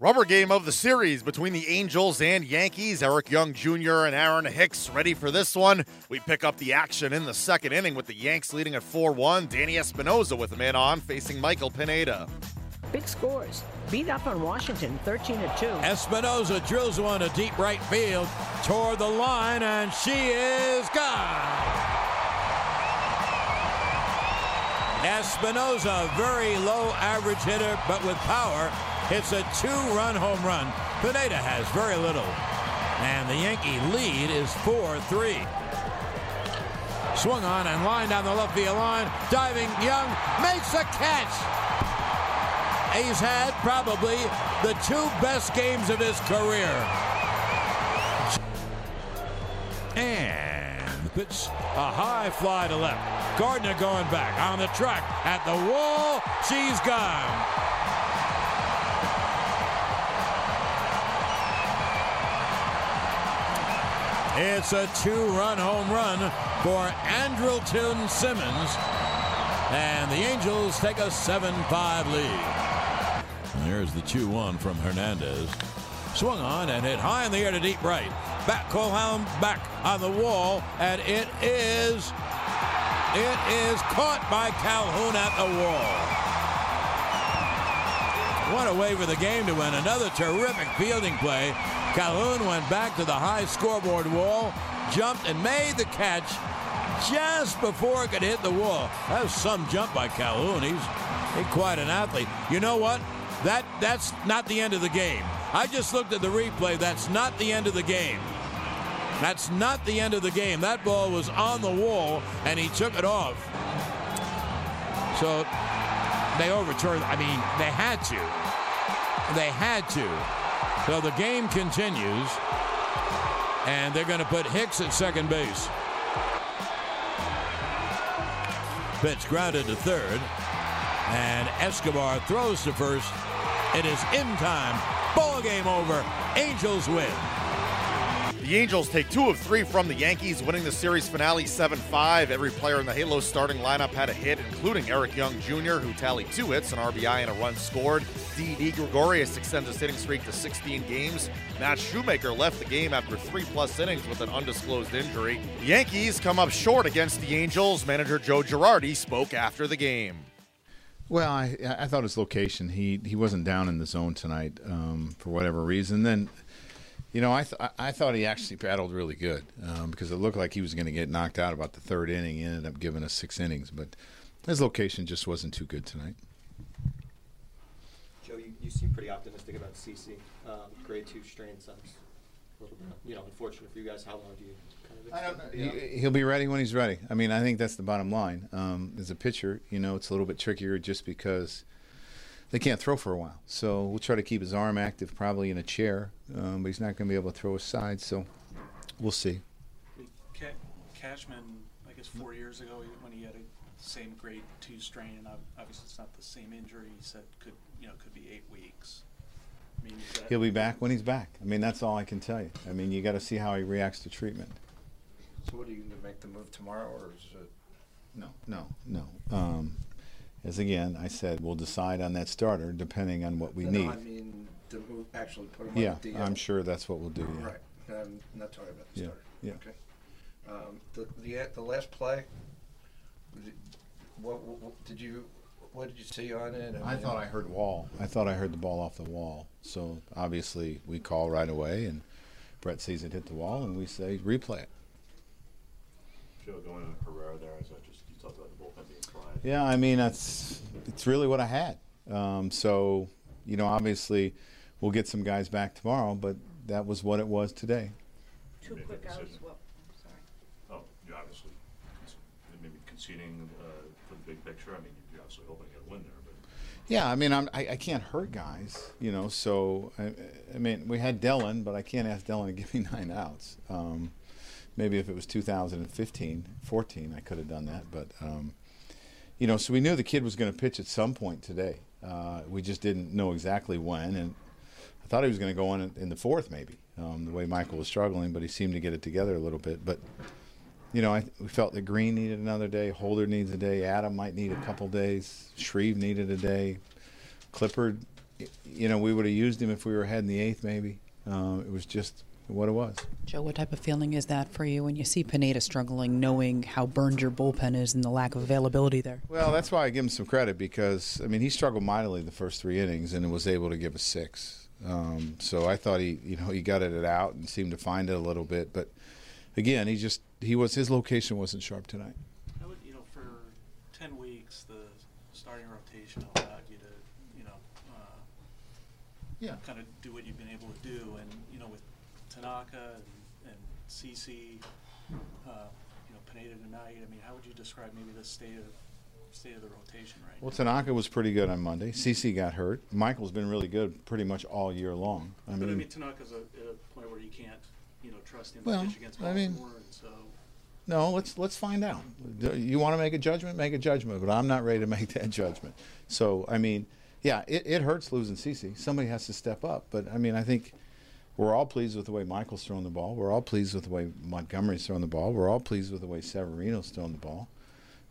Rubber game of the series between the Angels and Yankees. Eric Young Jr. and Aaron Hicks ready for this one. We pick up the action in the second inning with the Yanks leading at 4 1. Danny Espinosa with a man on, facing Michael Pineda. Big scores. Beat up on Washington 13 2. Espinosa drills one to deep right field toward the line, and she is gone. Espinosa, very low average hitter, but with power, hits a two-run home run. Pineda has very little. And the Yankee lead is 4-3. Swung on and line down the left field line. Diving Young makes a catch. He's had probably the two best games of his career. And the pitch, a high fly to left. Gardner going back on the track at the wall. She's gone. It's a two-run home run for Andrelton Simmons. And the Angels take a 7-5 lead. There's the 2-1 from Hernandez. Swung on and hit high in the air to deep right. Back Calhoun back on the wall, and it is it is caught by Calhoun at the wall. What a way for the game to win. Another terrific fielding play Calhoun went back to the high scoreboard wall, jumped and made the catch just before it could hit the wall. That was some jump by Calhoun. He's, he's quite an athlete. You know what? That that's not the end of the game. I just looked at the replay. That's not the end of the game. That's not the end of the game. That ball was on the wall and he took it off. So they overturned. I mean, they had to. They had to. So the game continues, and they're going to put Hicks at second base. Pitch grounded to third, and Escobar throws to first. It is in time. Ball game over. Angels win. The Angels take two of three from the Yankees, winning the series finale 7 5. Every player in the Halo starting lineup had a hit, including Eric Young Jr., who tallied two hits, an RBI, and a run scored. Didi Gregorius extends his hitting streak to 16 games. Matt Shoemaker left the game after three plus innings with an undisclosed injury. The Yankees come up short against the Angels. Manager Joe Girardi spoke after the game. Well, I, I thought his location. He he wasn't down in the zone tonight um, for whatever reason. Then you know, I th- I thought he actually battled really good um, because it looked like he was going to get knocked out about the third inning. He ended up giving us six innings, but his location just wasn't too good tonight. Joe, you, you seem pretty optimistic about CC. Um, grade two strain sounds a little bit, you know, unfortunate for you guys. How long do you kind of expect? He, he'll be ready when he's ready. I mean, I think that's the bottom line. Um, as a pitcher, you know, it's a little bit trickier just because they can't throw for a while. So we'll try to keep his arm active, probably in a chair, um, but he's not going to be able to throw his side. So we'll see. Cashman, I guess four years ago when he had a same grade two strain, and obviously it's not the same injury. He said could you know could be eight weeks. I mean, He'll be back when he's back. I mean, that's all I can tell you. I mean, you got to see how he reacts to treatment. So, what are you going to make the move tomorrow, or is it? No, no, no. Um, as again, I said, we'll decide on that starter depending on what we no, need. No, I mean to move, actually put him yeah, on the DL. I'm sure that's what we'll do. Yeah. Right. I'm not talking about the Yeah, starter. yeah. Okay. Um, the, the the last play. Did, what, what did you? What did you see on it? I thought I heard wall. I thought I heard the ball off the wall. So obviously we call right away, and Brett sees it hit the wall, and we say replay it. Joe, going on Herrera there, is that just you talked about the bullpen being fried? Yeah, I mean that's it's really what I had. Um, so you know, obviously we'll get some guys back tomorrow, but that was what it was today. Two Make a quick outs. decision. Well, sorry. Oh, you obviously con- maybe conceding uh, for the big picture. I mean, you're obviously hoping to get a win there, but Yeah, I mean, I'm, I, I can't hurt guys, you know. So, I, I mean, we had Dellin, but I can't ask Dellin to give me nine outs. Um, maybe if it was 2015, 14, I could have done that. But, um, you know, so we knew the kid was going to pitch at some point today. Uh, we just didn't know exactly when. And I thought he was going to go in in the fourth, maybe, um, the way Michael was struggling, but he seemed to get it together a little bit. But, you know, I, we felt that Green needed another day, Holder needs a day, Adam might need a couple days, Shreve needed a day, Clippard you know, we would have used him if we were ahead in the eighth, maybe. Uh, it was just what it was. Joe, what type of feeling is that for you when you see Pineda struggling, knowing how burned your bullpen is and the lack of availability there? Well, that's why I give him some credit because I mean he struggled mightily the first three innings and was able to give a six. Um, so I thought he, you know, he gutted it out and seemed to find it a little bit. But again, he just he was his location wasn't sharp tonight. How would, you know, for 10 weeks, the starting rotation allowed you to, you know, uh, Yeah. kind of do what you've been able to do. And, you know, with Tanaka and, and CC, uh, you know, Pineda tonight, I mean, how would you describe maybe the state of state of the rotation right Well, now? Tanaka was pretty good on Monday. CC got hurt. Michael's been really good pretty much all year long. I but I mean, mean, Tanaka's a, at a point where you can't, you know, trust him Well, to pitch against I mean- and so no, let's let's find out. You want to make a judgment, make a judgment, but I'm not ready to make that judgment. So, I mean, yeah, it, it hurts losing CC. Somebody has to step up. But I mean, I think we're all pleased with the way Michael's throwing the ball. We're all pleased with the way Montgomery's throwing the ball. We're all pleased with the way Severino's throwing the ball.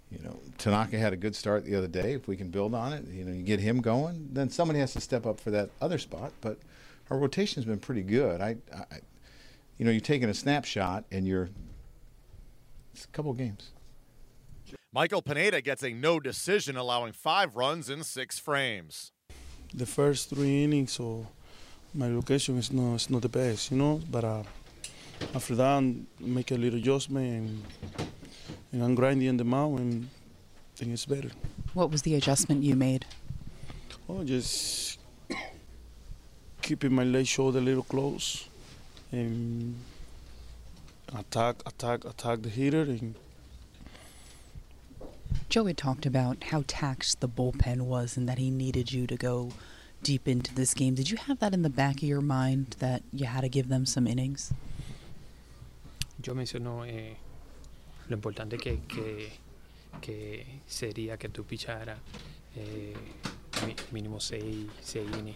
You know, Tanaka had a good start the other day. If we can build on it, you know, you get him going, then somebody has to step up for that other spot. But our rotation's been pretty good. I, I you know, you're taking a snapshot and you're it's a couple games. Michael Pineda gets a no decision, allowing five runs in six frames. the first three innings, so my location is not is not the best, you know. But uh, after that, make a little adjustment, and, and I'm grinding them out, and think it's better. What was the adjustment you made? Oh, just keeping my leg shoulder a little close, and attack, attack, attack the hitter, and Joe had talked about how taxed the bullpen was and that he needed you to go deep into this game. Did you have that in the back of your mind that you had to give them some innings? Yo menciono eh, lo importante que, que, que sería que tú picharas eh, mi- mínimo 6 innings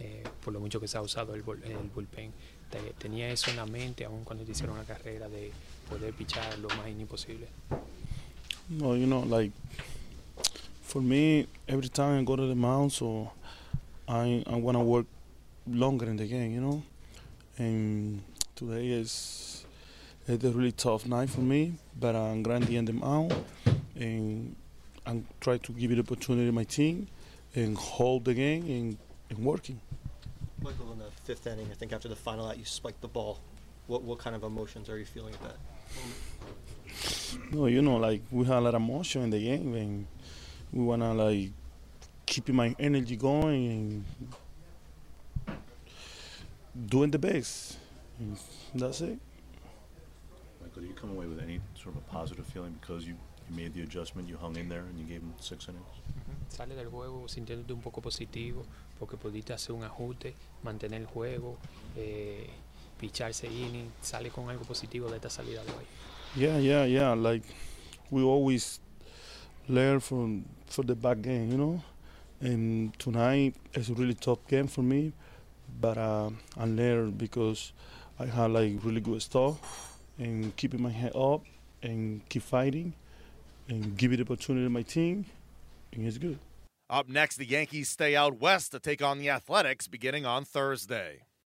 eh, por lo mucho que se ha usado el, el bullpen. Te- tenía eso en la mente aún cuando te hicieron la carrera de poder pichar lo más innings posible. No, you know, like for me, every time I go to the mound, so I I want to work longer in the game, you know. And today is it's a really tough night for me, but I'm grinding them out, and I'm trying to give it opportunity to my team, and hold the game and, and working. Michael, in the fifth inning, I think after the final out, you spiked the ball. What what kind of emotions are you feeling at that? No, you know, like we had a lot of motion in the game, and we wanna like keeping my energy going and doing the best. And that's it. Michael, do you come away with any sort of a positive feeling because you, you made the adjustment, you hung in there, and you gave them six innings? Sale del juego sintiéndote un poco positivo porque pudiste hacer un ajuste, mantener el juego, eh, picharse inning, sale con algo positivo de esta salida de hoy. Yeah, yeah, yeah. Like we always learn from for the back game, you know. And tonight is a really tough game for me, but uh, I learned because I had like really good stuff and keeping my head up and keep fighting and give it opportunity to my team, and it's good. Up next, the Yankees stay out west to take on the Athletics beginning on Thursday.